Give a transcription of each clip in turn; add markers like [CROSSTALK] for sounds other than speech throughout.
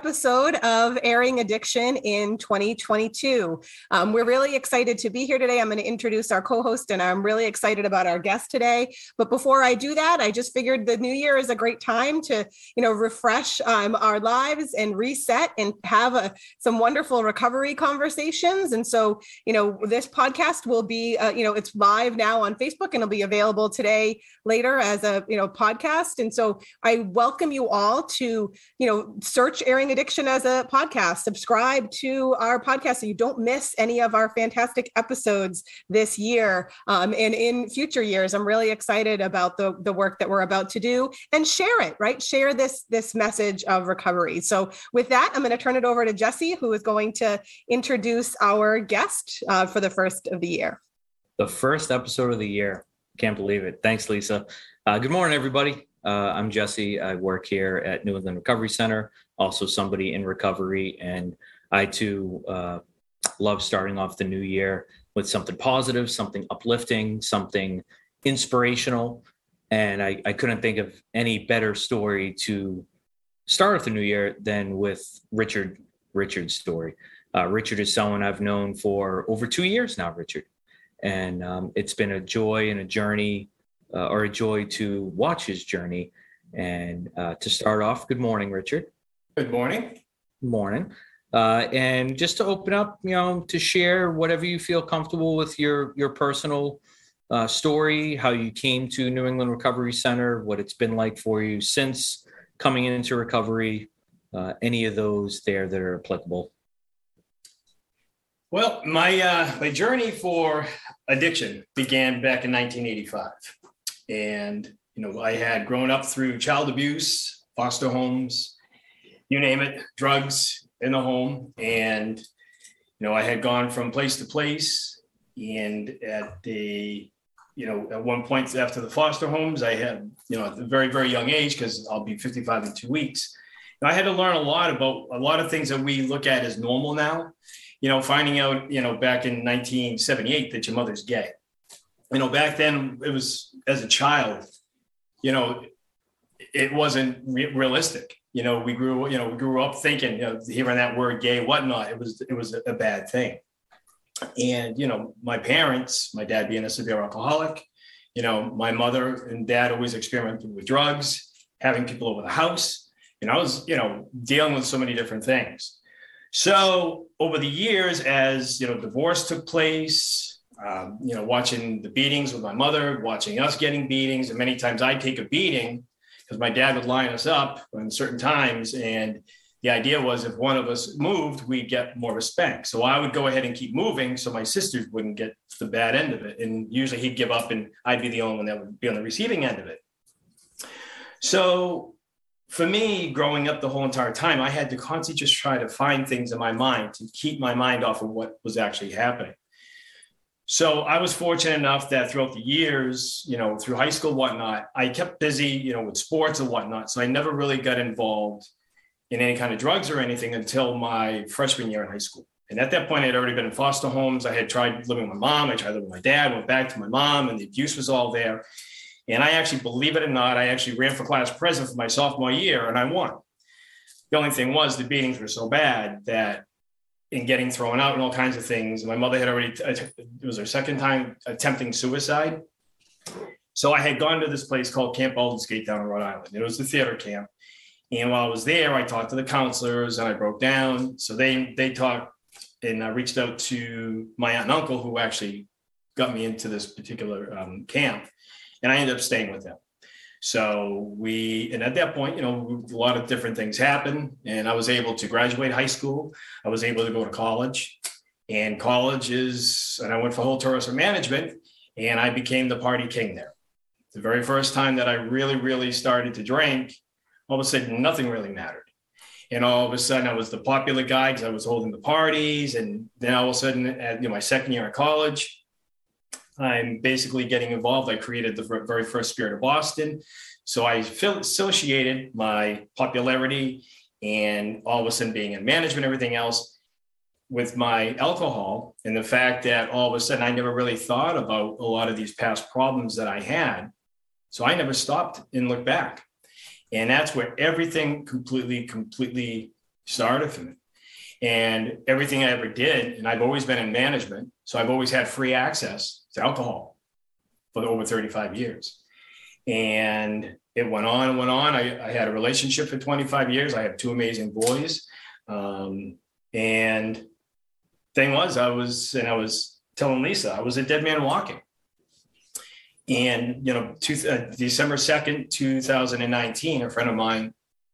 episode of Airing Addiction in 2022. Um, we're really excited to be here today. I'm going to introduce our co host, and I'm really excited about our guest today. But before I do that, I just figured the new year is a great time to, you know, refresh um, our lives and reset and have a, some wonderful recovery conversations. And so, you know, this podcast will be, uh, you know, it's live now on Facebook and it'll be available today later as a, you know, podcast. And so I welcome you all to, you know, search Airing Addiction as a podcast, subscribe to our podcast so you don't miss any of our fantastic episodes this year um, and in future years. I'm really excited about the, the work that we're about to do and share it, right? Share this, this message of recovery. So with that, I'm going to turn it over to Jesse, who is going to introduce our guest uh, for the first of the year. The first episode of the year. Can't believe it. Thanks, Lisa. Uh, good morning, everybody. Uh, I'm Jesse. I work here at New England Recovery Center, also somebody in recovery. And I too uh, love starting off the new year with something positive, something uplifting, something inspirational. And I, I couldn't think of any better story to start off the new year than with Richard Richard's story. Uh, Richard is someone I've known for over two years now, Richard. And um, it's been a joy and a journey uh, or a joy to watch his journey. And uh, to start off, good morning, Richard. Good morning. Morning. Uh, and just to open up, you know, to share whatever you feel comfortable with your your personal uh, story, how you came to New England Recovery Center, what it's been like for you since coming into recovery, uh, any of those there that are applicable. Well, my uh, my journey for addiction began back in 1985. And, you know, I had grown up through child abuse, foster homes, you name it, drugs in the home. And, you know, I had gone from place to place. And at the, you know, at one point after the foster homes, I had, you know, at a very, very young age, because I'll be 55 in two weeks. I had to learn a lot about a lot of things that we look at as normal now. You know, finding out, you know, back in 1978 that your mother's gay you know, back then it was as a child, you know, it wasn't re- realistic. You know, we grew, you know, we grew up thinking, you know, hearing that word gay, whatnot, it was, it was a bad thing. And, you know, my parents, my dad being a severe alcoholic, you know, my mother and dad always experimenting with drugs, having people over the house. And I was, you know, dealing with so many different things. So over the years, as, you know, divorce took place, um, you know, watching the beatings with my mother, watching us getting beatings. And many times I'd take a beating because my dad would line us up in certain times. And the idea was if one of us moved, we'd get more respect. So I would go ahead and keep moving so my sisters wouldn't get the bad end of it. And usually he'd give up and I'd be the only one that would be on the receiving end of it. So for me, growing up the whole entire time, I had to constantly just try to find things in my mind to keep my mind off of what was actually happening. So I was fortunate enough that throughout the years, you know, through high school, whatnot, I kept busy, you know, with sports and whatnot. So I never really got involved in any kind of drugs or anything until my freshman year in high school. And at that point, I had already been in foster homes. I had tried living with my mom. I tried living with my dad, went back to my mom, and the abuse was all there. And I actually, believe it or not, I actually ran for class president for my sophomore year and I won. The only thing was the beatings were so bad that in getting thrown out and all kinds of things. My mother had already, it was her second time attempting suicide. So I had gone to this place called Camp Aldersgate down in Rhode Island. It was the theater camp. And while I was there, I talked to the counselors and I broke down. So they they talked and I reached out to my aunt and uncle who actually got me into this particular um, camp. And I ended up staying with them. So we, and at that point, you know, a lot of different things happened, and I was able to graduate high school. I was able to go to college, and college is, and I went for whole tourism management, and I became the party king there. The very first time that I really, really started to drink, all of a sudden, nothing really mattered. And all of a sudden, I was the popular guy because I was holding the parties. And then all of a sudden, at you know, my second year of college, I'm basically getting involved. I created the very first Spirit of Boston. So I associated my popularity and all of a sudden being in management, everything else with my alcohol and the fact that all of a sudden I never really thought about a lot of these past problems that I had. So I never stopped and looked back. And that's where everything completely, completely started for me. And everything I ever did, and I've always been in management, so I've always had free access to alcohol for over 35 years. And it went on and went on. I, I had a relationship for 25 years. I have two amazing boys. Um, and thing was, I was, and I was telling Lisa, I was a dead man walking. And, you know, two, uh, December 2nd, 2019, a friend of mine,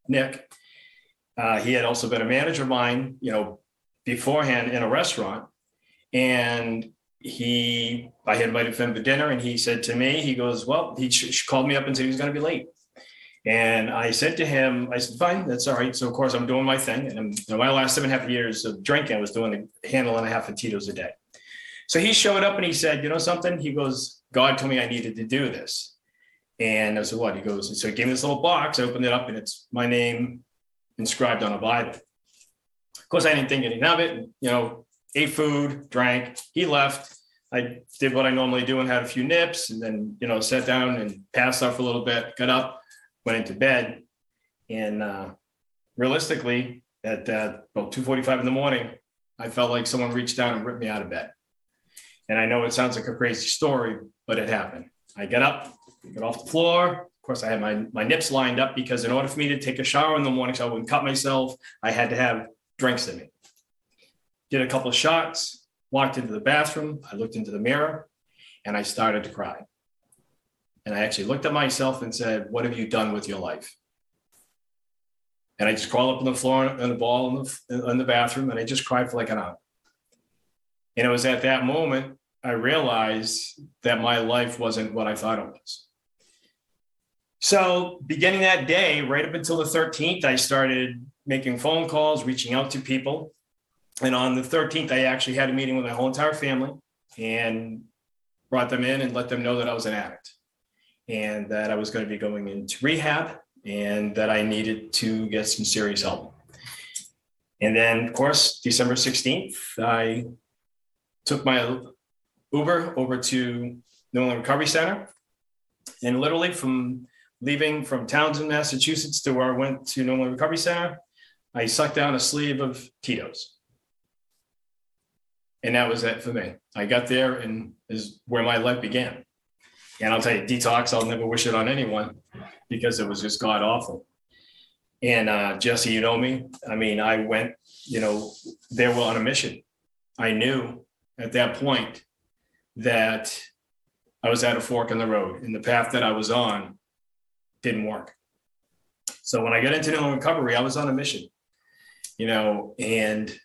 Nick, uh, he had also been a manager of mine, you know, beforehand in a restaurant. And he, I had invited him for dinner and he said to me, he goes, well, he called me up and said he was going to be late. And I said to him, I said, fine, that's all right. So of course I'm doing my thing. And know, my last seven and a half years of drinking, I was doing a handle and a half of Tito's a day. So he showed up and he said, you know something? He goes, God told me I needed to do this. And I said, what? He goes, so he gave me this little box. I opened it up and it's my name inscribed on a Bible. Of course, I didn't think anything of it. You know, ate food, drank. He left. I did what I normally do and had a few nips, and then you know sat down and passed out for a little bit. Got up, went into bed, and uh, realistically, at uh, about two forty-five in the morning, I felt like someone reached down and ripped me out of bed. And I know it sounds like a crazy story, but it happened. I got up, got off the floor, of course, I had my, my nips lined up because in order for me to take a shower in the morning so I wouldn't cut myself, I had to have drinks in me. Did a couple of shots, walked into the bathroom. I looked into the mirror and I started to cry. And I actually looked at myself and said, What have you done with your life? And I just crawled up on the floor and the ball in the, in the bathroom and I just cried for like an hour. And it was at that moment I realized that my life wasn't what I thought it was. So, beginning that day, right up until the 13th, I started making phone calls, reaching out to people. And on the 13th, I actually had a meeting with my whole entire family and brought them in and let them know that I was an addict and that I was going to be going into rehab and that I needed to get some serious help. And then, of course, December 16th, I took my Uber over to New England Recovery Center. And literally from leaving from Townsend, Massachusetts to where I went to New England Recovery Center, I sucked down a sleeve of Tito's. And that was it for me. I got there and is where my life began. And I'll tell you, detox, I'll never wish it on anyone because it was just god awful. And uh, Jesse, you know me. I mean, I went, you know, they were on a mission. I knew at that point that I was at a fork in the road, and the path that I was on didn't work. So when I got into New recovery, I was on a mission, you know, and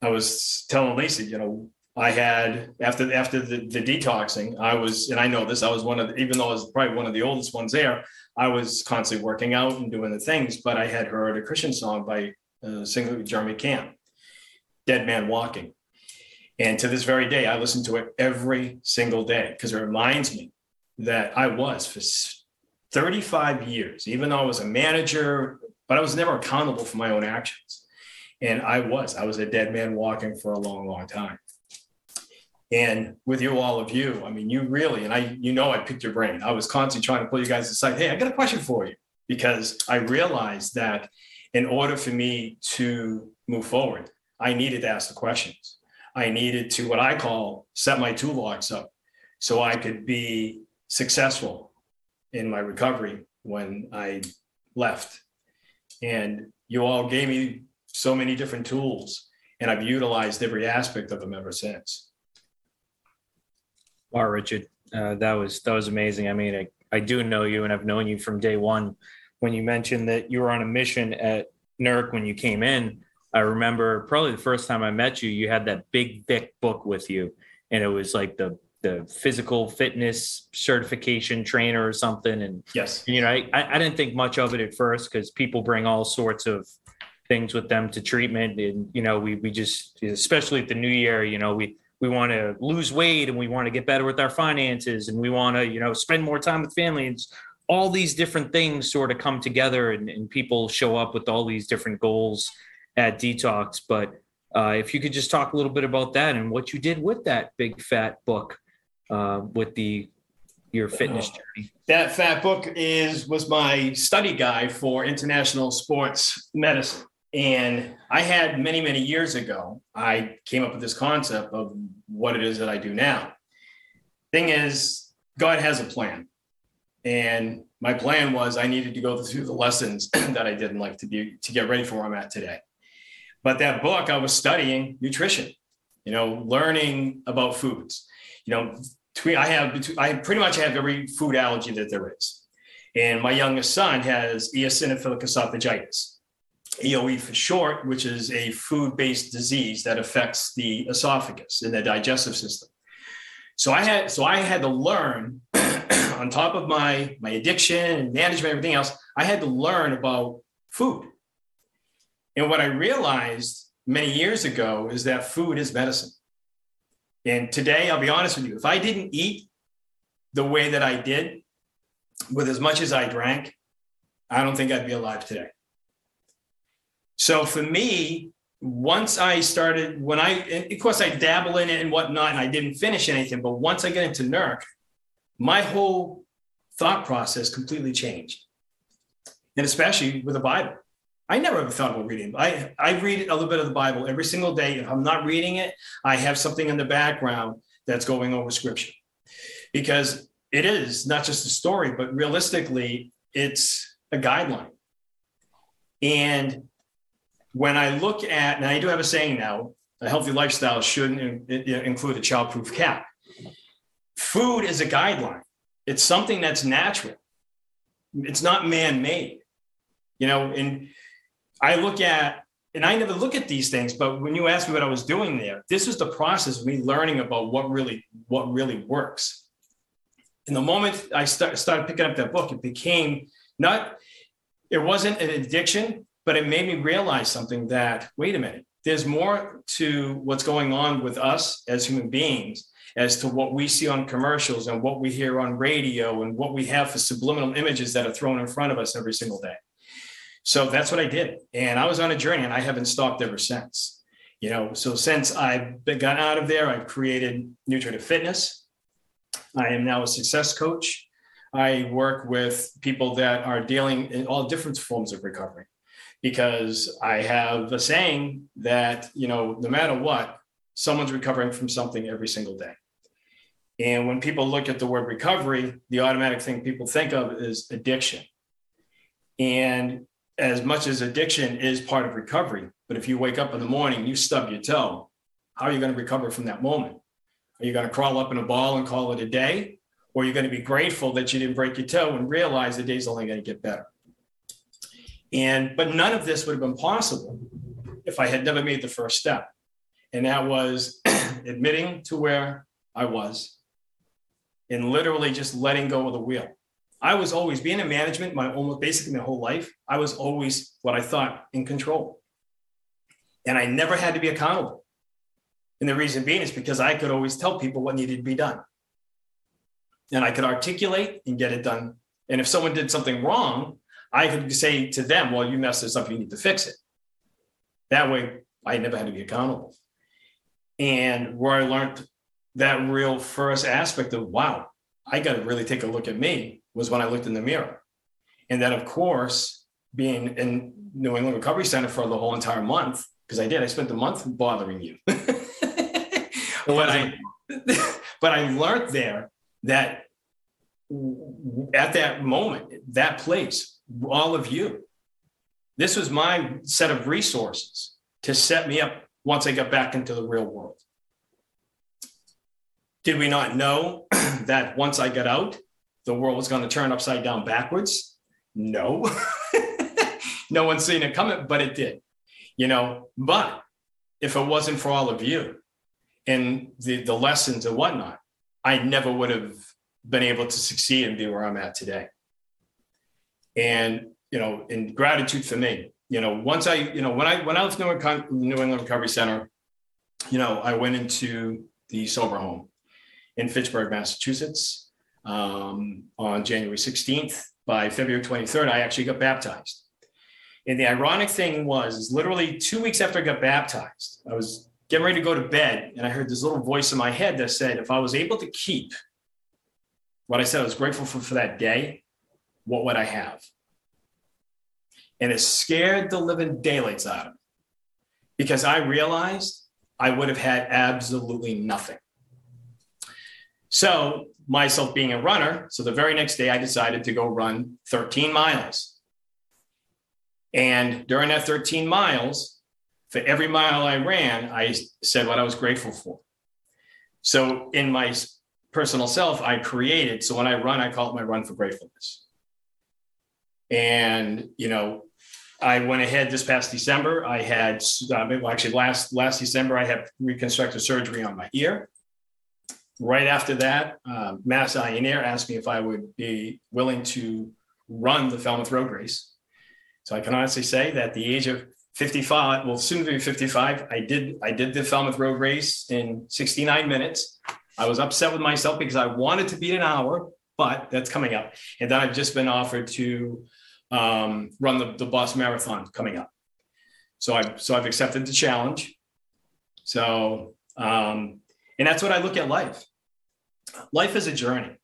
I was telling Lisa, you know, I had after after the, the detoxing, I was, and I know this, I was one of, the, even though I was probably one of the oldest ones there, I was constantly working out and doing the things. But I had heard a Christian song by uh, singer Jeremy Camp, "Dead Man Walking," and to this very day, I listen to it every single day because it reminds me that I was for 35 years, even though I was a manager, but I was never accountable for my own actions. And I was, I was a dead man walking for a long, long time. And with you, all of you, I mean, you really, and I, you know, I picked your brain. I was constantly trying to pull you guys aside. Hey, I got a question for you because I realized that in order for me to move forward, I needed to ask the questions. I needed to, what I call, set my toolbox up so I could be successful in my recovery when I left. And you all gave me so many different tools, and I've utilized every aspect of them ever since. Wow, Richard, uh, that was that was amazing. I mean, I, I do know you, and I've known you from day one. When you mentioned that you were on a mission at NERC when you came in, I remember probably the first time I met you, you had that big thick book with you, and it was like the the physical fitness certification trainer or something. And yes, you know, I, I didn't think much of it at first because people bring all sorts of things with them to treatment. And, you know, we, we just, especially at the new year, you know, we, we want to lose weight and we want to get better with our finances and we want to, you know, spend more time with family. And all these different things sort of come together and, and people show up with all these different goals at detox. But uh, if you could just talk a little bit about that and what you did with that big fat book uh, with the your fitness journey? That fat book is was my study guide for international sports medicine. And I had many, many years ago, I came up with this concept of what it is that I do now. Thing is, God has a plan. And my plan was I needed to go through the lessons [CLEARS THROAT] that I did in life to be to get ready for where I'm at today. But that book, I was studying nutrition, you know, learning about foods. You know, I have I pretty much have every food allergy that there is. And my youngest son has eosinophilic esophagitis. EOE for short, which is a food-based disease that affects the esophagus and the digestive system. So I had so I had to learn [CLEARS THROAT] on top of my my addiction and management, everything else. I had to learn about food. And what I realized many years ago is that food is medicine. And today, I'll be honest with you, if I didn't eat the way that I did, with as much as I drank, I don't think I'd be alive today. So for me, once I started, when I, of course, I dabble in it and whatnot, and I didn't finish anything, but once I get into NERC, my whole thought process completely changed. And especially with the Bible. I never ever thought about reading. I, I read a little bit of the Bible every single day. If I'm not reading it, I have something in the background that's going over scripture. Because it is not just a story, but realistically, it's a guideline. And when I look at, and I do have a saying now, a healthy lifestyle shouldn't include a childproof cap. Food is a guideline. It's something that's natural. It's not man-made. You know, and I look at, and I never look at these things, but when you ask me what I was doing there, this was the process of me learning about what really, what really works. And the moment I start, started picking up that book, it became not, it wasn't an addiction, but it made me realize something that, wait a minute, there's more to what's going on with us as human beings as to what we see on commercials and what we hear on radio and what we have for subliminal images that are thrown in front of us every single day. So that's what I did. And I was on a journey and I haven't stopped ever since. You know, so since I've got out of there, I've created Nutritive Fitness. I am now a success coach. I work with people that are dealing in all different forms of recovery because I have a saying that, you know, no matter what, someone's recovering from something every single day. And when people look at the word recovery, the automatic thing people think of is addiction. And as much as addiction is part of recovery, but if you wake up in the morning, you stub your toe, how are you going to recover from that moment? Are you going to crawl up in a ball and call it a day? Or are you going to be grateful that you didn't break your toe and realize the day's only going to get better? And but none of this would have been possible if I had never made the first step. And that was [CLEARS THROAT] admitting to where I was and literally just letting go of the wheel. I was always being in management my almost basically my whole life. I was always what I thought in control. And I never had to be accountable. And the reason being is because I could always tell people what needed to be done. And I could articulate and get it done. And if someone did something wrong, I could say to them, well, you messed this up, you need to fix it. That way, I never had to be accountable. And where I learned that real first aspect of, wow, I got to really take a look at me was when I looked in the mirror. And then, of course, being in New England Recovery Center for the whole entire month, because I did, I spent the month bothering you. [LAUGHS] but I, [LAUGHS] but I learned there that at that moment, that place, all of you. This was my set of resources to set me up once I got back into the real world. Did we not know [CLEARS THROAT] that once I got out, the world was going to turn upside down backwards? No. [LAUGHS] no one's seen it coming, but it did. You know, but if it wasn't for all of you and the, the lessons and whatnot, I never would have been able to succeed and be where I'm at today. And, you know, in gratitude for me, you know, once I, you know, when I, when I left New England New England Recovery Center, you know, I went into the sober home in Fitchburg, Massachusetts um, on January 16th. By February 23rd, I actually got baptized. And the ironic thing was, literally two weeks after I got baptized, I was getting ready to go to bed, and I heard this little voice in my head that said, if I was able to keep what I said I was grateful for for that day, what would I have? And it scared the living daylights out of me because I realized I would have had absolutely nothing. So, myself being a runner, so the very next day I decided to go run 13 miles. And during that 13 miles, for every mile I ran, I said what I was grateful for. So, in my personal self, I created, so when I run, I call it my run for gratefulness. And, you know, I went ahead this past December. I had, uh, well, actually, last last December, I had reconstructive surgery on my ear. Right after that, uh, Mass Eye Ear asked me if I would be willing to run the Falmouth Road Race. So I can honestly say that the age of 55, well, soon to be 55, I did I did the Falmouth Road Race in 69 minutes. I was upset with myself because I wanted to beat an hour, but that's coming up. And then I've just been offered to um, run the, the Boston Marathon coming up. So I so I've accepted the challenge. So um, and that's what I look at life. Life is a journey,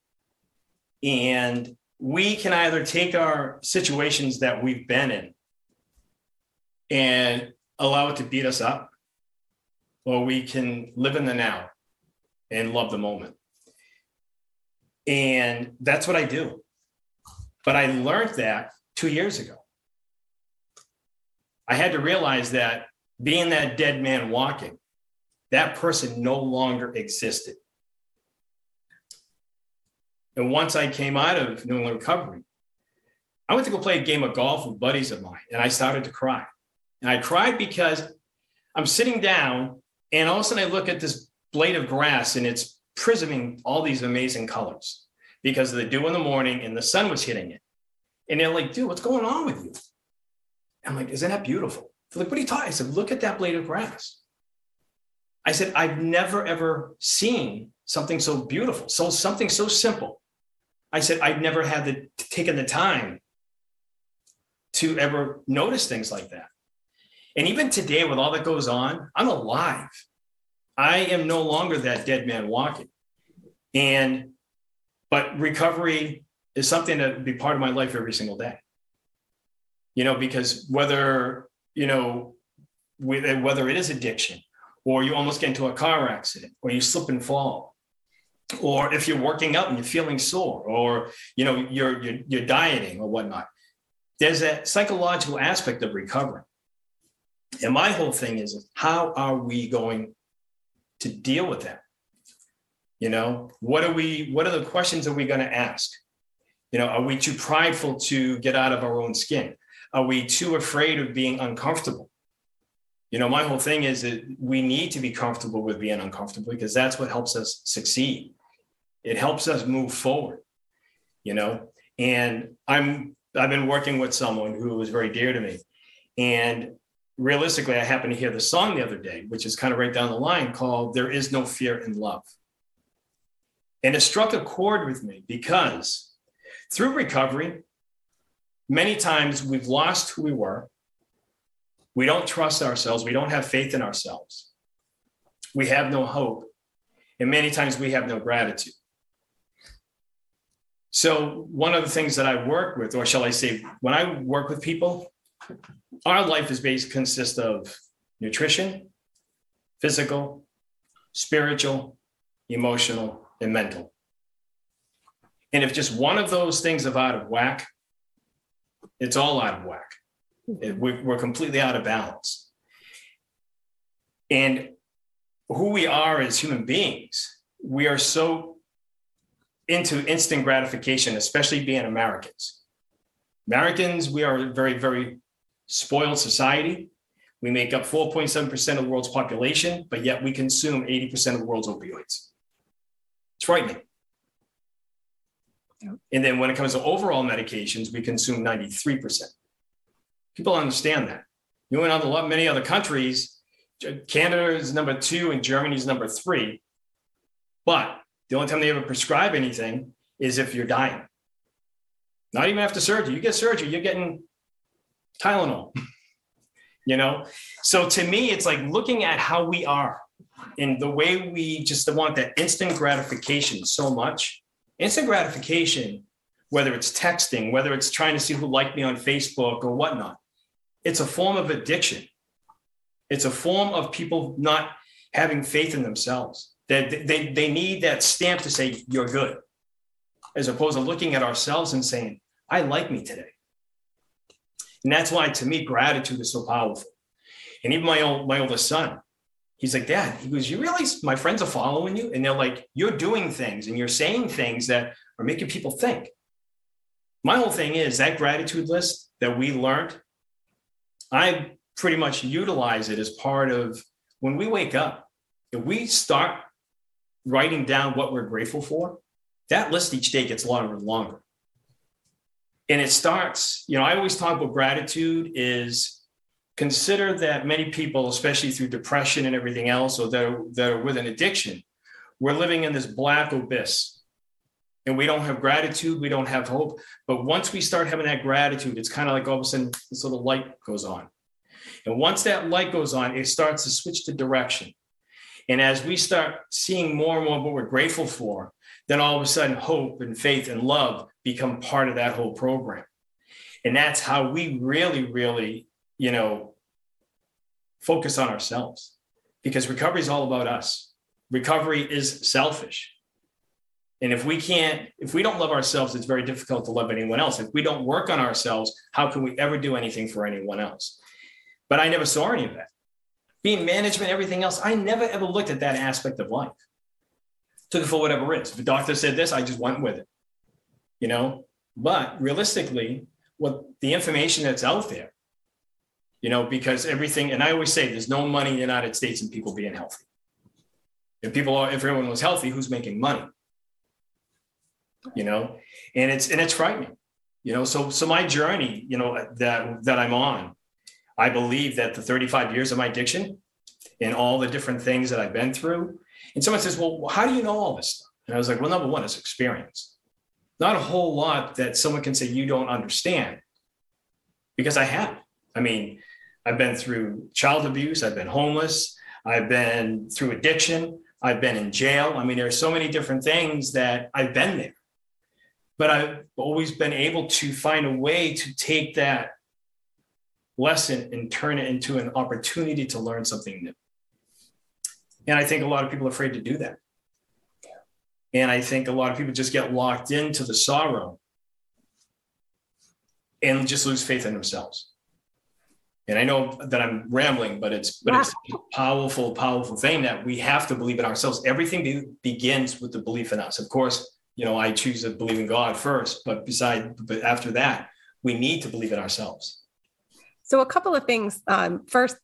and we can either take our situations that we've been in and allow it to beat us up, or we can live in the now and love the moment. And that's what I do. But I learned that two years ago. I had to realize that being that dead man walking, that person no longer existed. And once I came out of New England recovery, I went to go play a game of golf with buddies of mine and I started to cry. And I cried because I'm sitting down and all of a sudden I look at this blade of grass and it's prisming all these amazing colors because of the dew in the morning and the sun was hitting it. And they're like, dude, what's going on with you? I'm like, isn't that beautiful? They're like, what are you talking? I said, look at that blade of grass. I said, I've never ever seen something so beautiful, so something so simple. I said, I've never had the taken the time to ever notice things like that. And even today, with all that goes on, I'm alive. I am no longer that dead man walking. And but recovery is something that would be part of my life every single day. You know, because whether, you know, whether it is addiction or you almost get into a car accident or you slip and fall or if you're working out and you're feeling sore or you know you're you're, you're dieting or whatnot there's a psychological aspect of recovery and my whole thing is how are we going to deal with that? You know what are we what are the questions are we going to ask you know, are we too prideful to get out of our own skin? Are we too afraid of being uncomfortable? You know, my whole thing is that we need to be comfortable with being uncomfortable because that's what helps us succeed. It helps us move forward, you know. And I'm I've been working with someone who was very dear to me. And realistically, I happened to hear the song the other day, which is kind of right down the line called There Is No Fear in Love. And it struck a chord with me because through recovery, many times we've lost who we were. We don't trust ourselves. We don't have faith in ourselves. We have no hope. And many times we have no gratitude. So, one of the things that I work with, or shall I say, when I work with people, our life is based consists of nutrition, physical, spiritual, emotional, and mental. And if just one of those things is out of whack, it's all out of whack. Mm-hmm. It, we, we're completely out of balance. And who we are as human beings, we are so into instant gratification, especially being Americans. Americans, we are a very, very spoiled society. We make up 4.7% of the world's population, but yet we consume 80% of the world's opioids. It's frightening. And then when it comes to overall medications, we consume 93%. People understand that. You went on to lot, many other countries, Canada is number two and Germany is number three. But the only time they ever prescribe anything is if you're dying. Not even after surgery. You get surgery, you're getting Tylenol. [LAUGHS] you know? So to me, it's like looking at how we are and the way we just want that instant gratification so much instant gratification, whether it's texting, whether it's trying to see who liked me on Facebook or whatnot, it's a form of addiction. It's a form of people not having faith in themselves. That they, they, they need that stamp to say you're good, as opposed to looking at ourselves and saying, I like me today. And that's why, to me, gratitude is so powerful. And even my old my oldest son, he's like, Dad, he goes, You realize my friends are following you? And they're like, You're doing things and you're saying things that are making people think. My whole thing is that gratitude list that we learned, I pretty much utilize it as part of when we wake up, if we start writing down what we're grateful for, that list each day gets longer and longer and it starts you know i always talk about gratitude is consider that many people especially through depression and everything else or that are, that are with an addiction we're living in this black abyss. And we don't have gratitude we don't have hope. But once we start having that gratitude it's kind of like all of a sudden this little light goes on. And once that light goes on it starts to switch the direction. And as we start seeing more and more what we're grateful for then all of a sudden hope and faith and love become part of that whole program. And that's how we really, really, you know, focus on ourselves because recovery is all about us. Recovery is selfish. And if we can't, if we don't love ourselves, it's very difficult to love anyone else. If we don't work on ourselves, how can we ever do anything for anyone else? But I never saw any of that. Being management, everything else, I never ever looked at that aspect of life took it for whatever it is. If the doctor said this, I just went with it, you know. But realistically, what the information that's out there, you know, because everything, and I always say there's no money in the United States in people being healthy. If people are, if everyone was healthy, who's making money? You know, and it's and it's frightening, you know. So so my journey, you know, that that I'm on, I believe that the 35 years of my addiction and all the different things that I've been through and someone says, Well, how do you know all this stuff? And I was like, Well, number one is experience. Not a whole lot that someone can say you don't understand because I have. I mean, I've been through child abuse, I've been homeless, I've been through addiction, I've been in jail. I mean, there are so many different things that I've been there. But I've always been able to find a way to take that lesson and turn it into an opportunity to learn something new. And I think a lot of people are afraid to do that. And I think a lot of people just get locked into the sorrow and just lose faith in themselves. And I know that I'm rambling, but it's but it's a powerful, powerful thing that we have to believe in ourselves. Everything be, begins with the belief in us. Of course, you know, I choose to believe in God first, but beside, but after that, we need to believe in ourselves. So, a couple of things. Um, first,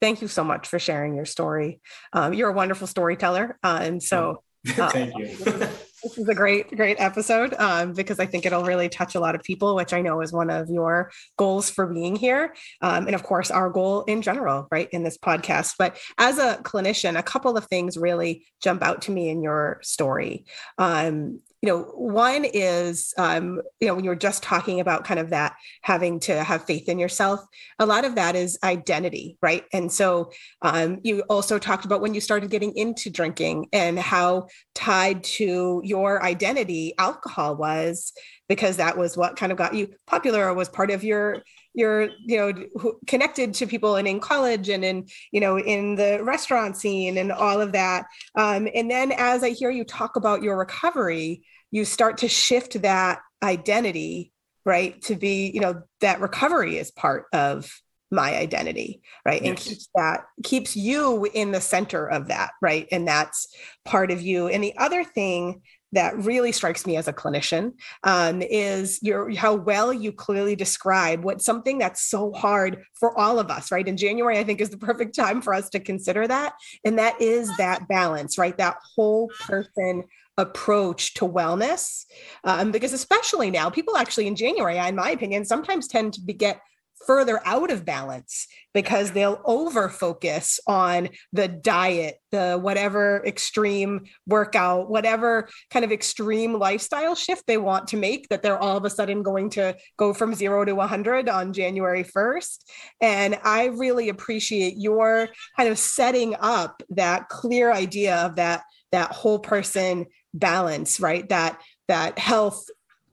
thank you so much for sharing your story. Um, you're a wonderful storyteller. [LAUGHS] Uh, and so, uh, thank you. [LAUGHS] this is a great, great episode um, because I think it'll really touch a lot of people, which I know is one of your goals for being here. Um, and of course, our goal in general, right, in this podcast. But as a clinician, a couple of things really jump out to me in your story. Um, you know one is um, you know when you were just talking about kind of that having to have faith in yourself a lot of that is identity right? And so um, you also talked about when you started getting into drinking and how tied to your identity alcohol was because that was what kind of got you popular or was part of your you're you know connected to people and in college and in you know in the restaurant scene and all of that. Um, and then as i hear you talk about your recovery you start to shift that identity right to be you know that recovery is part of my identity right yes. and keeps that keeps you in the center of that right and that's part of you and the other thing that really strikes me as a clinician um, is your how well you clearly describe what something that's so hard for all of us right in january i think is the perfect time for us to consider that and that is that balance right that whole person approach to wellness um, because especially now people actually in january in my opinion sometimes tend to be, get further out of balance because they'll over focus on the diet, the whatever extreme workout, whatever kind of extreme lifestyle shift they want to make, that they're all of a sudden going to go from zero to 100 on January 1st. And I really appreciate your kind of setting up that clear idea of that that whole person balance right that that health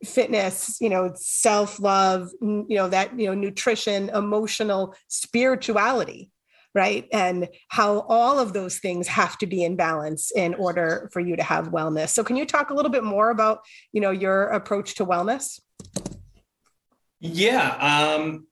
fitness, you know, self love, you know, that, you know, nutrition, emotional, spirituality, right? And how all of those things have to be in balance in order for you to have wellness. So, can you talk a little bit more about, you know, your approach to wellness? Yeah. Um,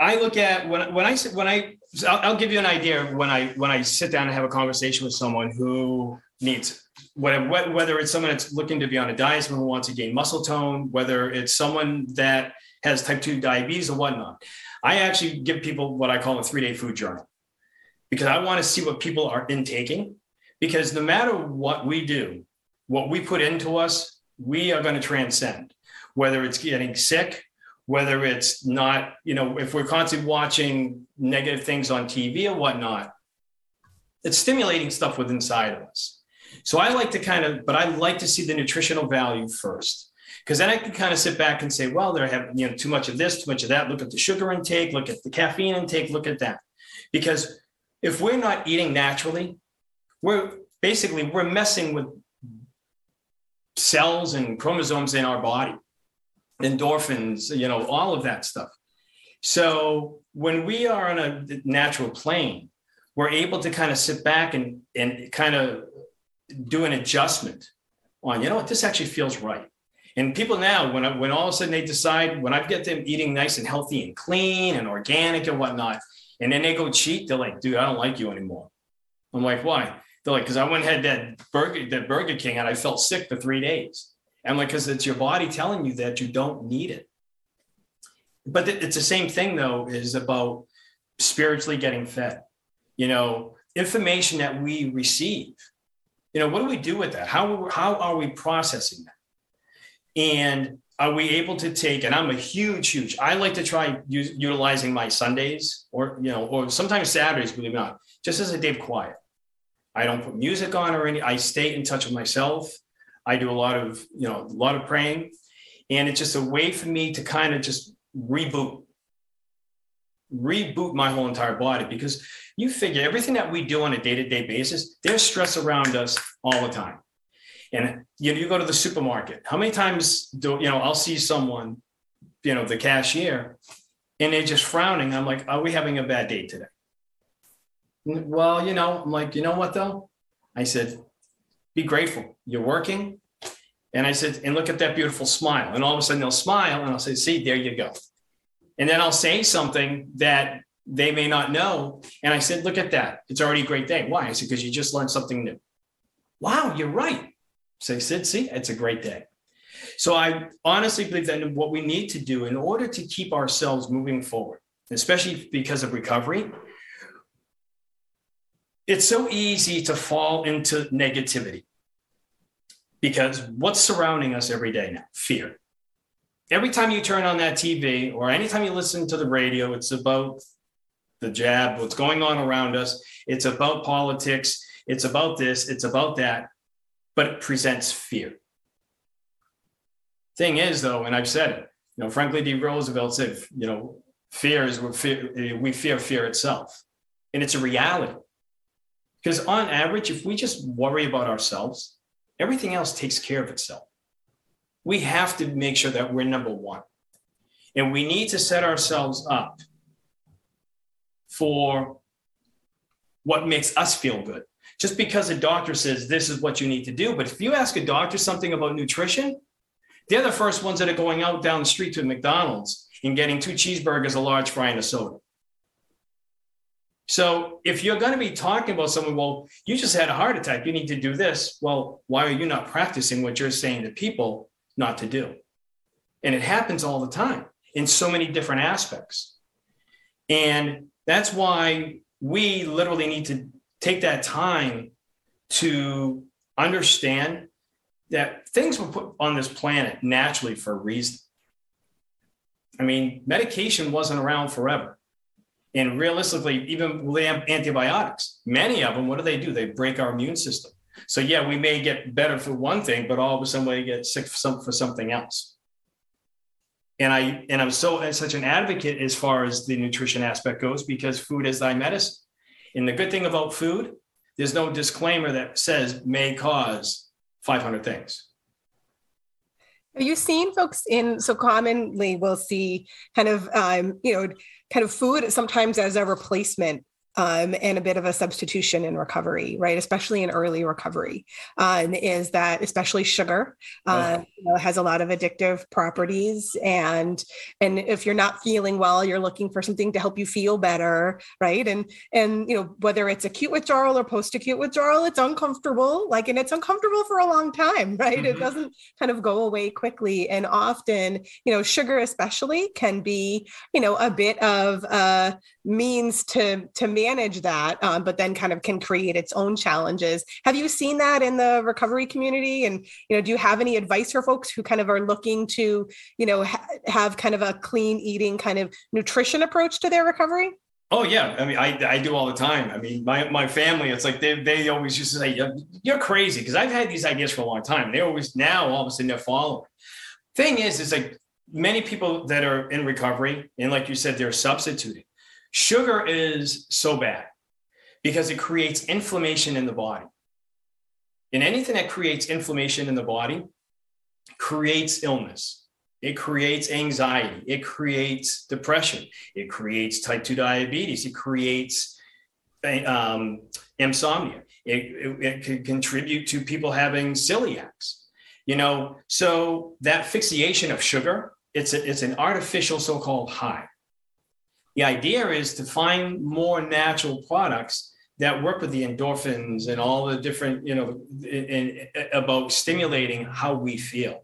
I look at when when I when I I'll, I'll, give you an idea when I when I sit down and have a conversation with someone who needs whatever whether it's someone that's looking to be on a diet, someone who wants to gain muscle tone, whether it's someone that has type two diabetes or whatnot. I actually give people what I call a three day food journal because I want to see what people are intaking. Because no matter what we do, what we put into us, we are going to transcend. Whether it's getting sick, whether it's not, you know, if we're constantly watching negative things on TV or whatnot, it's stimulating stuff within inside of us. So I like to kind of, but I like to see the nutritional value first. Because then I can kind of sit back and say, well, they're having you know too much of this, too much of that. Look at the sugar intake, look at the caffeine intake, look at that. Because if we're not eating naturally, we're basically we're messing with cells and chromosomes in our body endorphins, you know, all of that stuff. So when we are on a natural plane, we're able to kind of sit back and, and kind of do an adjustment on, you know what, this actually feels right. And people now, when, I, when all of a sudden they decide, when I get them eating nice and healthy and clean and organic and whatnot, and then they go cheat, they're like, dude, I don't like you anymore. I'm like, why? They're like, because I went and had that burger, that Burger King, and I felt sick for three days. And like, because it's your body telling you that you don't need it. But it's the same thing, though, is about spiritually getting fed. You know, information that we receive. You know, what do we do with that? How, how are we processing that? And are we able to take and i'm a huge huge i like to try use, utilizing my sundays or you know or sometimes saturdays believe it or not just as a day of quiet i don't put music on or any i stay in touch with myself I do a lot of, you know, a lot of praying. And it's just a way for me to kind of just reboot, reboot my whole entire body because you figure everything that we do on a day to day basis, there's stress around us all the time. And you know, you go to the supermarket. How many times do you know? I'll see someone, you know, the cashier, and they're just frowning. I'm like, "Are we having a bad day today?" Well, you know, I'm like, you know what though? I said, be grateful. You're working. And I said, and look at that beautiful smile. And all of a sudden they'll smile and I'll say, see, there you go. And then I'll say something that they may not know. And I said, look at that. It's already a great day. Why? I said, because you just learned something new. Wow, you're right. So I said, see, it's a great day. So I honestly believe that what we need to do in order to keep ourselves moving forward, especially because of recovery, it's so easy to fall into negativity because what's surrounding us every day now? Fear. Every time you turn on that TV or anytime you listen to the radio, it's about the jab, what's going on around us. It's about politics. It's about this. It's about that. But it presents fear. Thing is, though, and I've said it, you know, Franklin D. Roosevelt said, you know, fear is fear, we fear fear itself. And it's a reality. Because on average, if we just worry about ourselves, everything else takes care of itself. We have to make sure that we're number one. And we need to set ourselves up for what makes us feel good. Just because a doctor says this is what you need to do. But if you ask a doctor something about nutrition, they're the first ones that are going out down the street to McDonald's and getting two cheeseburgers, a large fry, and a soda. So if you're going to be talking about someone, well, you just had a heart attack, you need to do this. Well, why are you not practicing what you're saying to people not to do? And it happens all the time in so many different aspects. And that's why we literally need to take that time to understand that things were put on this planet naturally for a reason. I mean, medication wasn't around forever. And realistically, even with antibiotics, many of them, what do they do? They break our immune system. So yeah, we may get better for one thing, but all of a sudden we get sick for, some, for something else. And I and I'm so such an advocate as far as the nutrition aspect goes because food is thy medicine. And the good thing about food, there's no disclaimer that says may cause 500 things. Have you seen folks in so commonly we'll see kind of um, you know kind of food sometimes as a replacement um, and a bit of a substitution in recovery, right? Especially in early recovery, um, is that especially sugar uh, you know, has a lot of addictive properties, and and if you're not feeling well, you're looking for something to help you feel better, right? And and you know whether it's acute withdrawal or post acute withdrawal, it's uncomfortable, like and it's uncomfortable for a long time, [LAUGHS] right? Mm-hmm. It doesn't kind of go away quickly, and often you know sugar especially can be you know a bit of a means to to manage manage that, um, but then kind of can create its own challenges. Have you seen that in the recovery community? And you know, do you have any advice for folks who kind of are looking to, you know, ha- have kind of a clean eating kind of nutrition approach to their recovery? Oh yeah, I mean, I, I do all the time. I mean, my, my family, it's like they, they always to say, "You're crazy," because I've had these ideas for a long time. They always now all of a sudden they're following. Thing is, is like many people that are in recovery, and like you said, they're substituting. Sugar is so bad because it creates inflammation in the body. And anything that creates inflammation in the body creates illness. It creates anxiety. It creates depression. It creates type 2 diabetes. It creates um, insomnia. It, it, it can contribute to people having celiacs. You know, so that fixation of sugar, it's, a, it's an artificial so called high. The idea is to find more natural products that work with the endorphins and all the different, you know, about stimulating how we feel.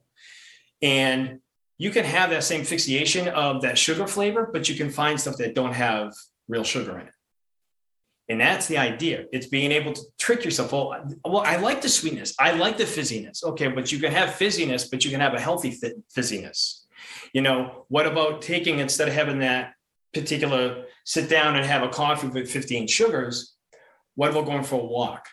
And you can have that same fixation of that sugar flavor, but you can find stuff that don't have real sugar in it. And that's the idea. It's being able to trick yourself. Well, well, I like the sweetness. I like the fizziness. Okay, but you can have fizziness, but you can have a healthy fizziness. You know, what about taking instead of having that particular sit down and have a coffee with 15 sugars, what about going for a walk?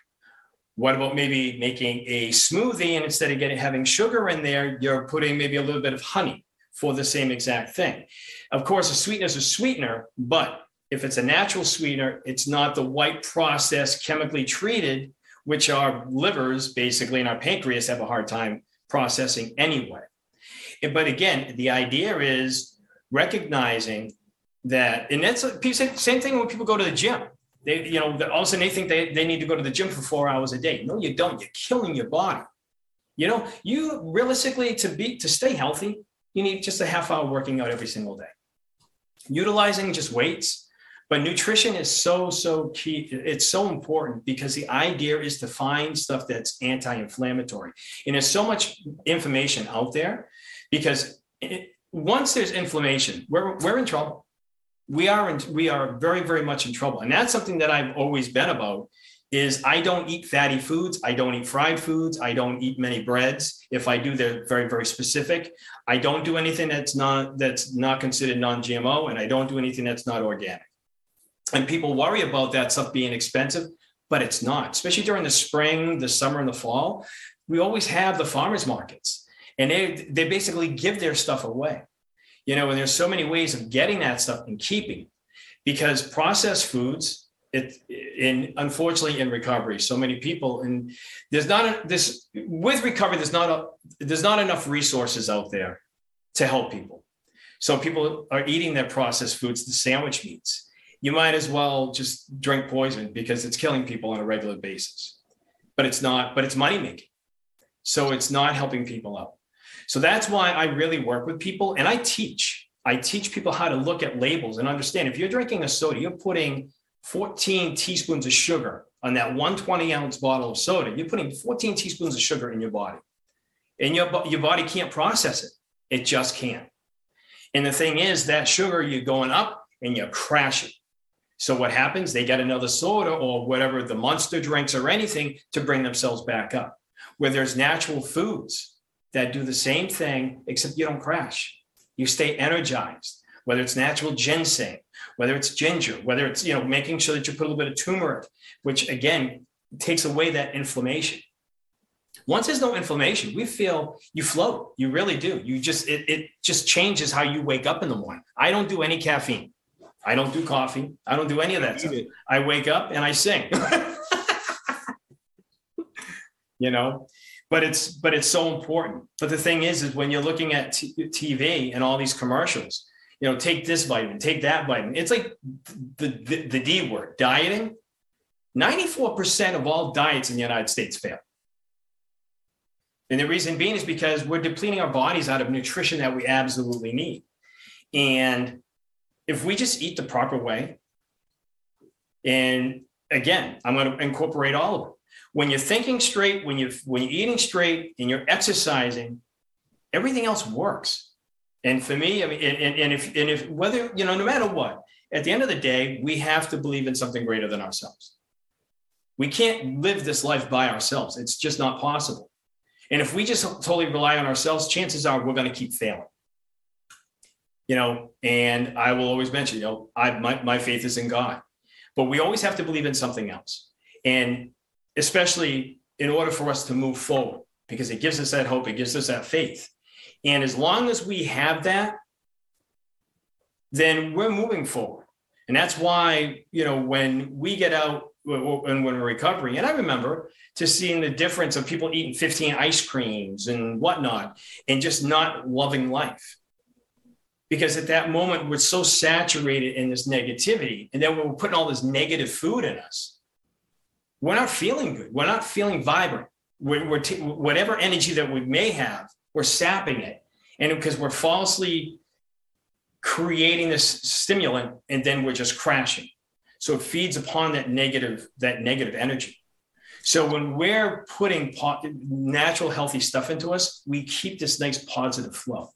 What about maybe making a smoothie and instead of getting having sugar in there, you're putting maybe a little bit of honey for the same exact thing. Of course, a sweetener is a sweetener, but if it's a natural sweetener, it's not the white processed, chemically treated, which our livers basically and our pancreas have a hard time processing anyway. But again, the idea is recognizing that, and that's same thing when people go to the gym. They, you know, all of a sudden they think they, they need to go to the gym for four hours a day. No, you don't. You're killing your body. You know, you realistically to be to stay healthy, you need just a half hour working out every single day. Utilizing just weights, but nutrition is so so key. It's so important because the idea is to find stuff that's anti-inflammatory. And there's so much information out there because it, once there's inflammation, we're we're in trouble we are in, we are very very much in trouble. And that's something that i've always been about is i don't eat fatty foods. I don't eat fried foods. I don't eat many breads. If i do they're very very specific. I don't do anything that's not that's not considered non-gmo and i don't do anything that's not organic. And people worry about that stuff being expensive but it's not especially during the spring the summer and the fall. We always have the farmers markets and they they basically give their stuff away you know and there's so many ways of getting that stuff and keeping because processed foods it in unfortunately in recovery so many people and there's not a, this with recovery there's not a there's not enough resources out there to help people. So people are eating their processed foods the sandwich meats. You might as well just drink poison because it's killing people on a regular basis. But it's not but it's money making so it's not helping people out so that's why I really work with people and I teach. I teach people how to look at labels and understand if you're drinking a soda, you're putting 14 teaspoons of sugar on that 120 ounce bottle of soda. You're putting 14 teaspoons of sugar in your body. And your, your body can't process it. It just can't. And the thing is, that sugar, you're going up and you're crashing. So what happens? They get another soda or whatever the monster drinks or anything to bring themselves back up. Where there's natural foods that do the same thing, except you don't crash. You stay energized, whether it's natural ginseng, whether it's ginger, whether it's, you know, making sure that you put a little bit of turmeric, which again takes away that inflammation. Once there's no inflammation, we feel you float. You really do. You just, it, it just changes how you wake up in the morning. I don't do any caffeine. I don't do coffee. I don't do any of that stuff. I wake up and I sing. [LAUGHS] you know, but it's but it's so important. But the thing is, is when you're looking at t- TV and all these commercials, you know, take this vitamin, take that vitamin. It's like the the, the D word, dieting. Ninety four percent of all diets in the United States fail. And the reason being is because we're depleting our bodies out of nutrition that we absolutely need. And if we just eat the proper way, and again, I'm going to incorporate all of it when you're thinking straight, when you when you're eating straight and you're exercising, everything else works. And for me, I mean, and, and if and if whether you know, no matter what, at the end of the day, we have to believe in something greater than ourselves. We can't live this life by ourselves. It's just not possible. And if we just totally rely on ourselves, chances are we're going to keep failing. You know, and I will always mention, you know, I my, my faith is in God, but we always have to believe in something else. And especially in order for us to move forward, because it gives us that hope, it gives us that faith. And as long as we have that, then we're moving forward. And that's why, you know, when we get out and when we're recovering, and I remember to seeing the difference of people eating 15 ice creams and whatnot and just not loving life. Because at that moment, we're so saturated in this negativity. And then we're putting all this negative food in us we're not feeling good. We're not feeling vibrant. We're, we're t- whatever energy that we may have, we're sapping it. And because we're falsely creating this stimulant and then we're just crashing. So it feeds upon that negative, that negative energy. So when we're putting po- natural, healthy stuff into us, we keep this nice positive flow.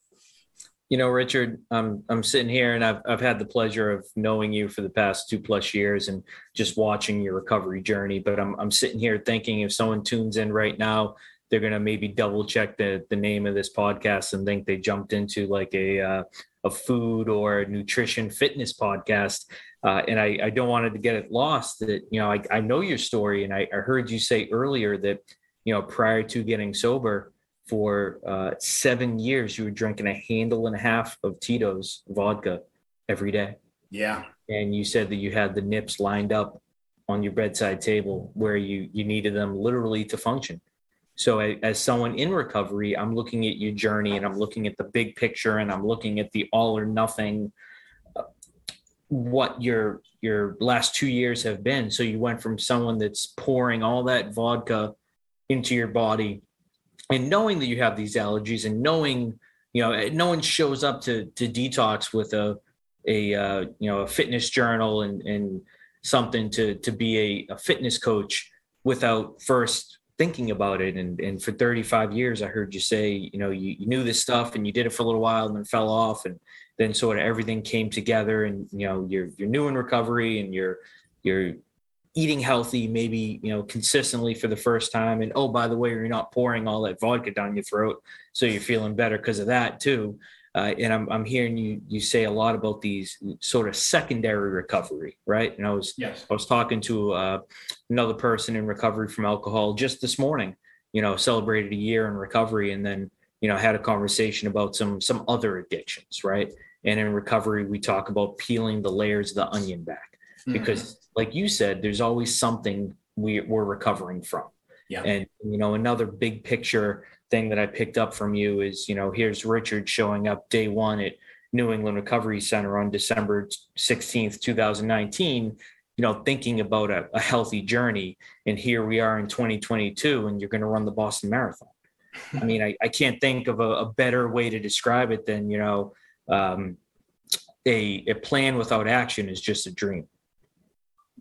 You know, Richard, I'm I'm sitting here and I've I've had the pleasure of knowing you for the past two plus years and just watching your recovery journey. But I'm I'm sitting here thinking if someone tunes in right now, they're gonna maybe double check the the name of this podcast and think they jumped into like a uh, a food or nutrition fitness podcast. Uh, and I, I don't want to get it lost that you know I, I know your story and I, I heard you say earlier that you know prior to getting sober for uh, seven years, you were drinking a handle and a half of Tito's vodka every day. Yeah. And you said that you had the nips lined up on your bedside table where you you needed them literally to function. So as someone in recovery, I'm looking at your journey and I'm looking at the big picture and I'm looking at the all or nothing uh, what your your last 2 years have been. So you went from someone that's pouring all that vodka into your body and knowing that you have these allergies and knowing you know no one shows up to to detox with a a uh, you know a fitness journal and and something to to be a, a fitness coach without first thinking about it. And and for 35 years i heard you say you know you, you knew this stuff and you did it for a little while and then fell off. And then sort of everything came together and you know you're you're new in recovery and you're you're eating healthy maybe you know consistently for the first time and oh by the way you're not pouring all that vodka down your throat so you're feeling better because of that too uh, and I'm, I'm hearing you you say a lot about these sort of secondary recovery right and i was yes. i was talking to uh, another person in recovery from alcohol just this morning you know celebrated a year in recovery and then you know had a conversation about some some other addictions right and in recovery we talk about peeling the layers of the onion back mm-hmm. because like you said, there's always something we, we're recovering from. Yeah. And, you know, another big picture thing that I picked up from you is, you know, here's Richard showing up day one at New England Recovery Center on December 16th, 2019, you know, thinking about a, a healthy journey. And here we are in 2022, and you're going to run the Boston Marathon. I mean, I, I can't think of a, a, better way to describe it than, you know, um, a, a plan without action is just a dream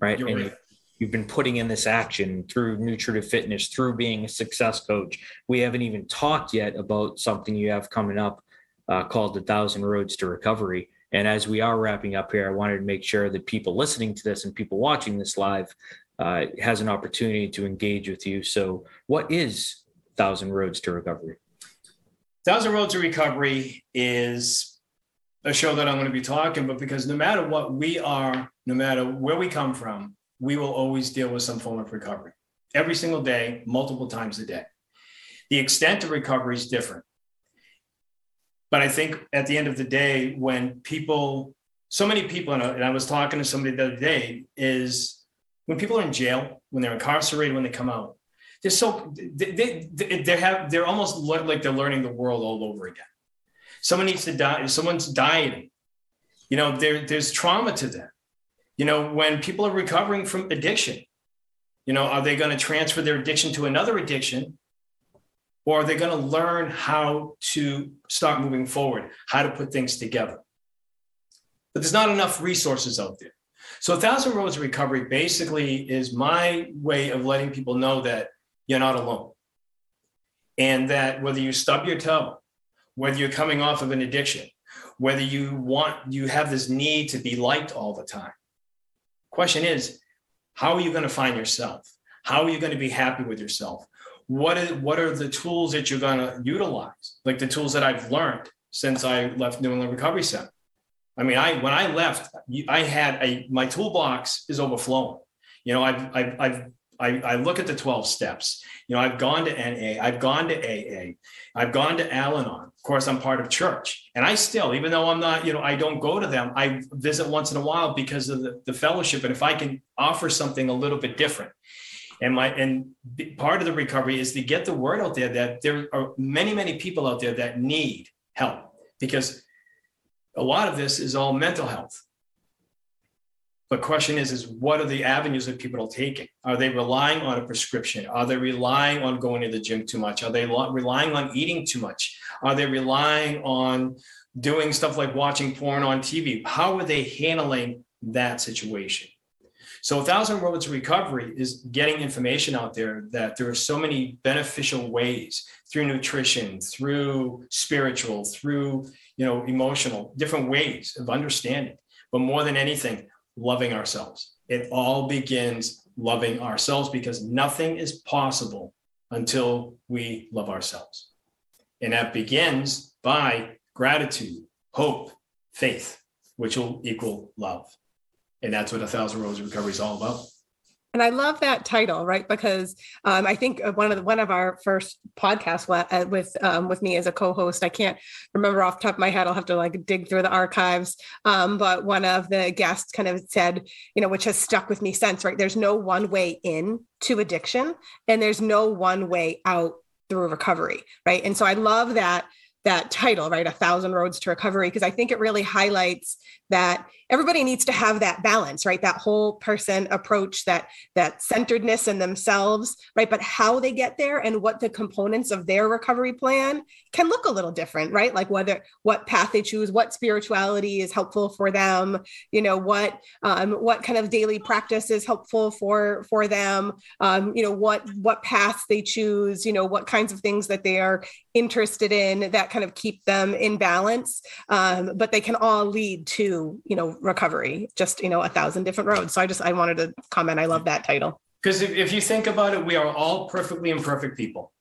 right? You're and right. you've been putting in this action through nutritive fitness, through being a success coach. We haven't even talked yet about something you have coming up uh, called the Thousand Roads to Recovery. And as we are wrapping up here, I wanted to make sure that people listening to this and people watching this live uh, has an opportunity to engage with you. So, what is Thousand Roads to Recovery? Thousand Roads to Recovery is a show that I'm going to be talking, but because no matter what we are no matter where we come from, we will always deal with some form of recovery every single day, multiple times a day. The extent of recovery is different. But I think at the end of the day, when people, so many people, and I was talking to somebody the other day, is when people are in jail, when they're incarcerated, when they come out, they're so they, they, they have they're almost like they're learning the world all over again. Someone needs to die. Someone's dying You know, there, there's trauma to them. You know, when people are recovering from addiction, you know, are they going to transfer their addiction to another addiction? Or are they going to learn how to start moving forward, how to put things together? But there's not enough resources out there. So, A Thousand Roads of Recovery basically is my way of letting people know that you're not alone. And that whether you stub your toe, whether you're coming off of an addiction, whether you want, you have this need to be liked all the time. Question is, how are you going to find yourself? How are you going to be happy with yourself? What are, what are the tools that you're going to utilize? Like the tools that I've learned since I left New England Recovery Center. I mean, I when I left, I had a my toolbox is overflowing. You know, I've I've, I've I, I, look at the 12 steps. You know, I've gone to NA, I've gone to AA, I've gone to Al Anon. Of course, I'm part of church. And I still, even though I'm not, you know, I don't go to them, I visit once in a while because of the, the fellowship. And if I can offer something a little bit different. And my and part of the recovery is to get the word out there that there are many, many people out there that need help because a lot of this is all mental health but question is, is what are the avenues that people are taking? Are they relying on a prescription? Are they relying on going to the gym too much? Are they relying on eating too much? Are they relying on doing stuff like watching porn on TV? How are they handling that situation? So, A Thousand Roads to Recovery is getting information out there that there are so many beneficial ways through nutrition, through spiritual, through you know emotional, different ways of understanding. But more than anything, loving ourselves. It all begins loving ourselves because nothing is possible until we love ourselves. And that begins by gratitude, hope, faith, which will equal love. And that's what a thousand roads of recovery is all about. And I love that title, right? Because um, I think one of the, one of our first podcasts uh, with um, with me as a co-host, I can't remember off the top of my head. I'll have to like dig through the archives. Um, but one of the guests kind of said, you know, which has stuck with me since, right? There's no one way in to addiction, and there's no one way out through recovery, right? And so I love that that title, right? A thousand roads to recovery, because I think it really highlights that everybody needs to have that balance right? That whole person approach that that centeredness in themselves right? But how they get there and what the components of their recovery plan can look a little different right? Like whether what path they choose what spirituality is helpful for them you know what um, what kind of daily practice is helpful for for them um, you know what what paths they choose you know what kinds of things that they are interested in that kind of keep them in balance um, but they can all lead to you know recovery just you know a thousand different roads. So i just i wanted to comment. I love that title. Because if, if you think about it we are all perfectly imperfect people.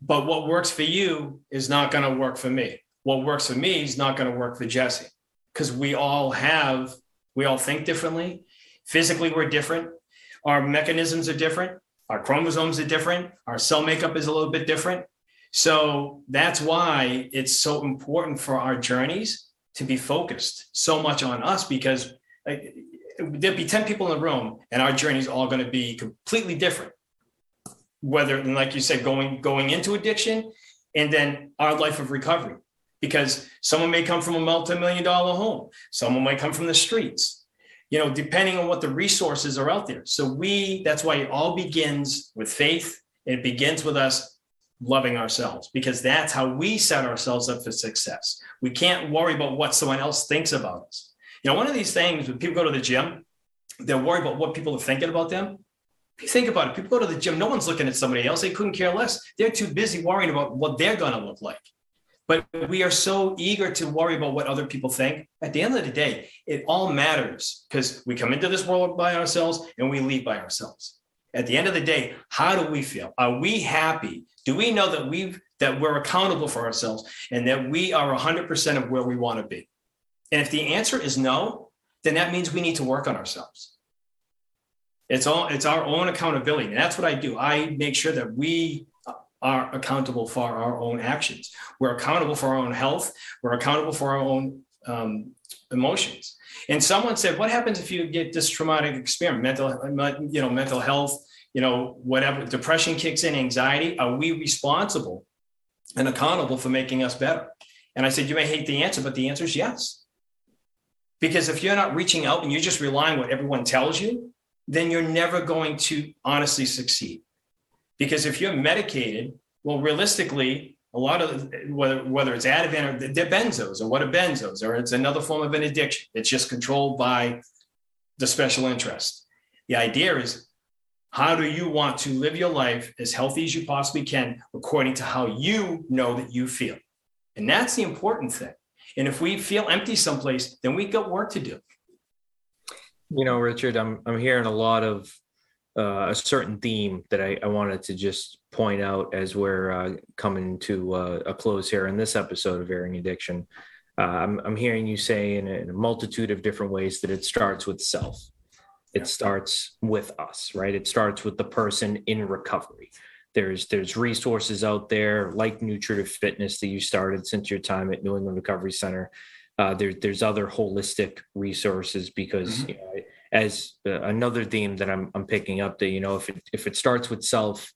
But what works for you is not going to work for me. What works for me is not going to work for jesse. Because we all have we all think differently. Physically we're different. Our mechanisms are different. Our chromosomes are different. Our cell makeup is a little bit different. So that's why it's so important for our journeys to be focused so much on us because there'd be 10 people in the room and our journey is all going to be completely different. Whether like you said going going into addiction and then our life of recovery. Because someone may come from a multi-million dollar home. Someone might come from the streets. You know depending on what the resources are out there. So we that's why it all begins with faith. It begins with us loving ourselves because that's how we set ourselves up for success. We can't worry about what someone else thinks about us. You know, one of these things when people go to the gym, they're worried about what people are thinking about them. If you think about it, people go to the gym, no one's looking at somebody else. They couldn't care less. They're too busy worrying about what they're going to look like. But we are so eager to worry about what other people think. At the end of the day, it all matters because we come into this world by ourselves and we leave by ourselves. At the end of the day, how do we feel? Are we happy do we know that we've that we're accountable for ourselves and that we are 100% of where we want to be? And if the answer is no, then that means we need to work on ourselves. It's all it's our own accountability. And that's what I do. I make sure that we are accountable for our own actions. We're accountable for our own health. We're accountable for our own um, emotions. And someone said, "What happens if you get this traumatic experience, mental, uh, you know, mental health you know, whatever depression kicks in, anxiety, are we responsible and accountable for making us better? And I said, you may hate the answer, but the answer is yes. Because if you're not reaching out and you're just relying on what everyone tells you, then you're never going to honestly succeed. Because if you're medicated, well, realistically, a lot of whether whether it's Ativan or they're benzos or what are benzos or it's another form of an addiction. It's just controlled by the special interest. The idea is how do you want to live your life as healthy as you possibly can according to how you know that you feel? And that's the important thing. And if we feel empty someplace, then we got work to do. You know, Richard, I'm I'm hearing a lot of uh, a certain theme that I, I, wanted to just point out as we're uh, coming to uh, a close here in this episode of Airing Addiction. Uh, I'm, I'm hearing you say in a, in a, multitude of different ways that it starts with self. It yeah. starts with us, right? It starts with the person in recovery. There's there's resources out there like nutritive fitness that you started since your time at New England Recovery Center. Uh, there, there's other holistic resources because mm-hmm. you know, as uh, another theme that I'm, I'm picking up that you know if it if it starts with self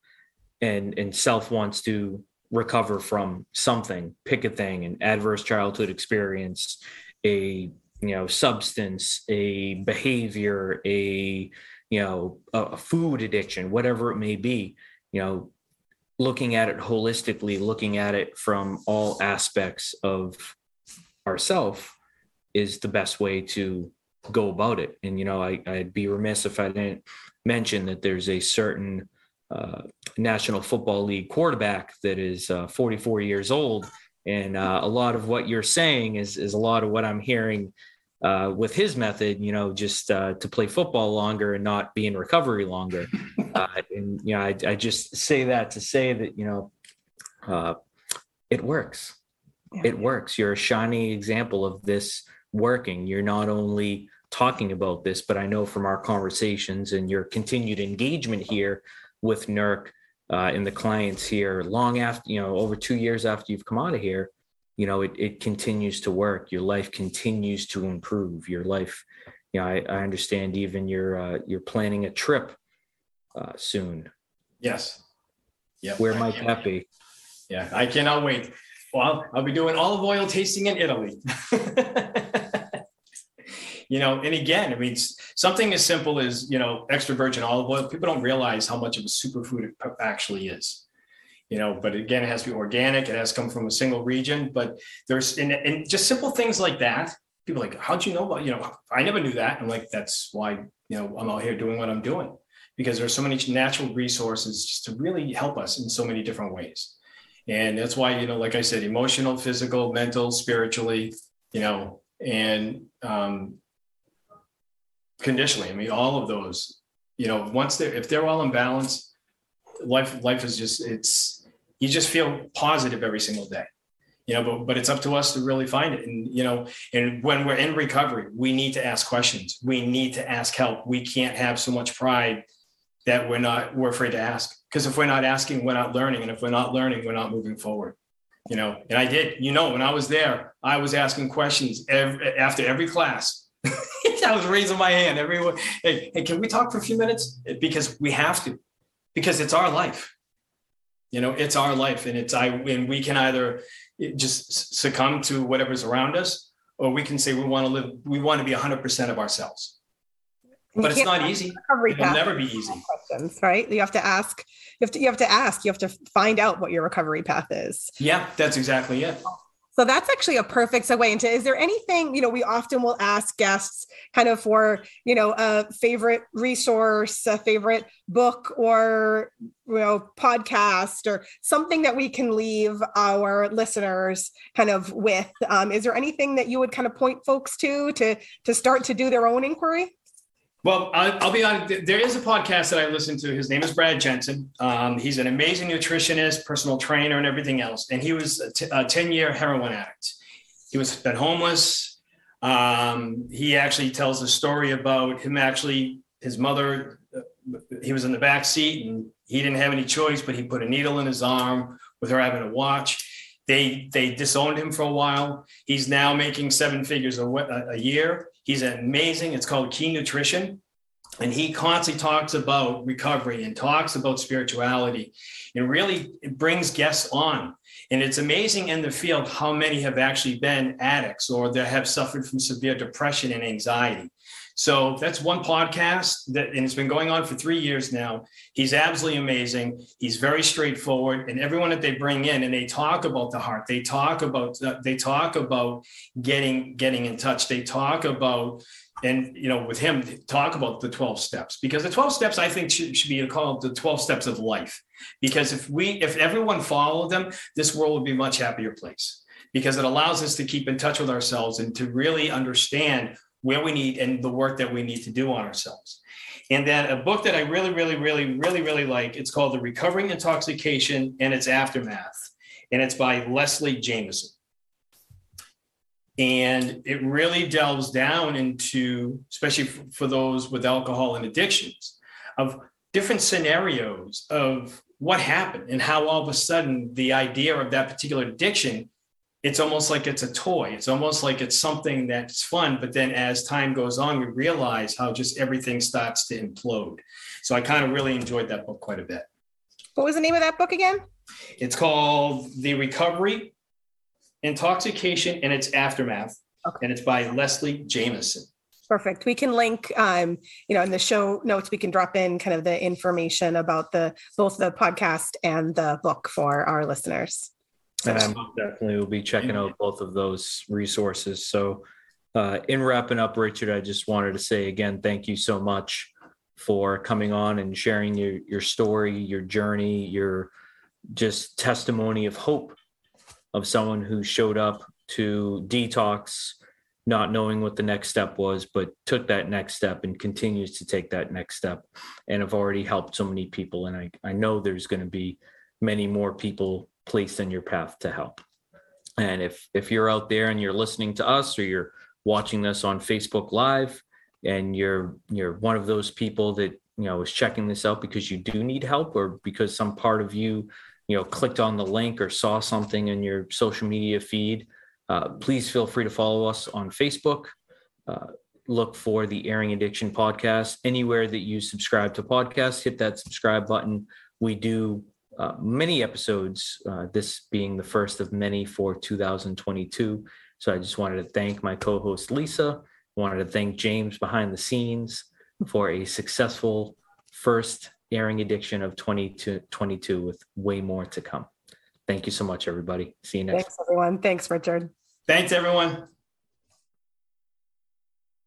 and and self wants to recover from something pick a thing an adverse childhood experience a you know substance a behavior a you know a, a food addiction whatever it may be you know looking at it holistically looking at it from all aspects of ourself is the best way to go about it. And, you know, I, I'd be remiss if I didn't mention that there's a certain uh, National Football League quarterback that is uh, 44 years old. And uh, a lot of what you're saying is, is a lot of what I'm hearing uh, with his method, you know, just uh, to play football longer and not be in recovery longer. [LAUGHS] Uh, and, you know, I, I, just say that to say that, you know, it works. It works. You're a shining example of this working. You're not only talking about this, but I know from our conversations and your continued engagement here with NERC uh, and the clients here, long after, you know, over two years after you've come out of here, you know, it, it continues to work. Your life continues to improve. Your life, you know, I, I understand even you're, uh, you're planning a trip uh, soon. Yes. Yeah. Where I might that be? Yeah, I cannot wait. Well, I'll be doing olive oil tasting in Italy. [LAUGHS] you know, and again, I mean, something as simple as, you know, extra virgin olive oil, people don't realize how much of a superfood it actually is. You know, but again, it has to be organic. It has to come from a single region. But there's and, and just simple things like that. People like, how'd you know about? You know, I never knew that. I'm like, that's why you know I'm out here doing what I'm doing because there's so many natural resources just to really help us in so many different ways. And that's why, you know, like I said, emotional, physical, mental, spiritually, you know, and um, conditionally. I mean, all of those, you know, once they're if they're all in balance, life life is just it's you just feel positive every single day. You know, but but it's up to us to really find it. And you know, and when we're in recovery, we need to ask questions. We need to ask help. We can't have so much pride that we're not we're afraid to ask. Because if we're not asking, we're not learning. And if we're not learning, we're not moving forward. You know, and I did, you know, when I was there, I was asking questions every, after every class [LAUGHS] [LAUGHS] I was raising my hand. Everyone, hey, hey, can we talk for a few minutes? Because we have to, because it's our life. You know, it's our life, and it's I. And we can either just succumb to whatever's around us, or we can say we want to live. We want to be 100 percent of ourselves. But it's not easy. It'll never be easy. Questions, right? You have to ask. You have to. You have to ask. You have to find out what your recovery path is. Yeah, that's exactly it. So that's actually a perfect segue into is there anything, you know, we often will ask guests kind of for, you know, a favorite resource, a favorite book or, you know, podcast or something that we can leave our listeners kind of with. Um, is there anything that you would kind of point folks to to to start to do their own inquiry? Well, I'll, be honest. There is a podcast that I listen to. His name is Brad Jensen. Um, he's an amazing nutritionist, personal trainer, and everything else. And he was a, t- a 10 year heroin addict. He was been homeless. Um, he actually tells a story about him actually, his mother, uh, he was in the back seat and he didn't have any choice, but he put a needle in his arm with her having to watch. They they disowned him for a while. He's now making seven figures a, a year. He's amazing. It's called Key Nutrition. and he constantly talks about recovery and talks about spirituality and really brings guests on and it's amazing in the field how many have actually been addicts or that have suffered from severe depression and anxiety so that's one podcast that, and it's been going on for three years now. He's absolutely amazing. He's very straightforward, and everyone that they bring in, and they talk about the heart. They talk about uh, they talk about getting getting in touch. They talk about and you know with him talk about the 12 steps because the 12 steps i think should, should be called the 12 steps of life because if we if everyone followed them this world would be a much happier place because it allows us to keep in touch with ourselves and to really understand where we need and the work that we need to do on ourselves and then a book that i really really really really really like it's called the recovering intoxication and its aftermath and it's by leslie Jamison. and it really delves down into especially for those with alcohol and addictions of different scenarios of what happened and how all of a sudden the idea of that particular addiction it's almost like it's a toy it's almost like it's something that's fun but then as time goes on we realize how just everything starts to implode so i kind of really enjoyed that book quite a bit what was the name of that book again it's called the recovery Intoxication and its Aftermath. Okay. And it's by Leslie Jamison. Perfect. We can link, um, you know, in the show notes, we can drop in kind of the information about the both the podcast and the book for our listeners. And I definitely will be checking out both of those resources. So, uh, in wrapping up, Richard, I just wanted to say again, thank you so much for coming on and sharing your your story, your journey, your just testimony of hope of someone who showed up to detox not knowing what the next step was but took that next step and continues to take that next step and have already helped so many people. And i, I know there's going to be many more people placed in your path to help. And if if you're out there and you're listening to us or you're watching this on facebook live and you're you're one of those people that you know is checking this out because you do need help or because some part of you you know clicked on the link or saw something in your social media feed uh, please feel free to follow us on facebook. Uh, look for the airing addiction podcast. Anywhere that you subscribe to podcasts hit that subscribe button. We do uh, many episodes uh, this being the first of many for 2022 so i just wanted to thank my co-host lisa wanted to thank james behind the scenes for a successful first airing addiction of 2022 with way more to come. Thank you so much, everybody. See you next. Thanks, everyone. Thanks, Richard. Thanks, everyone.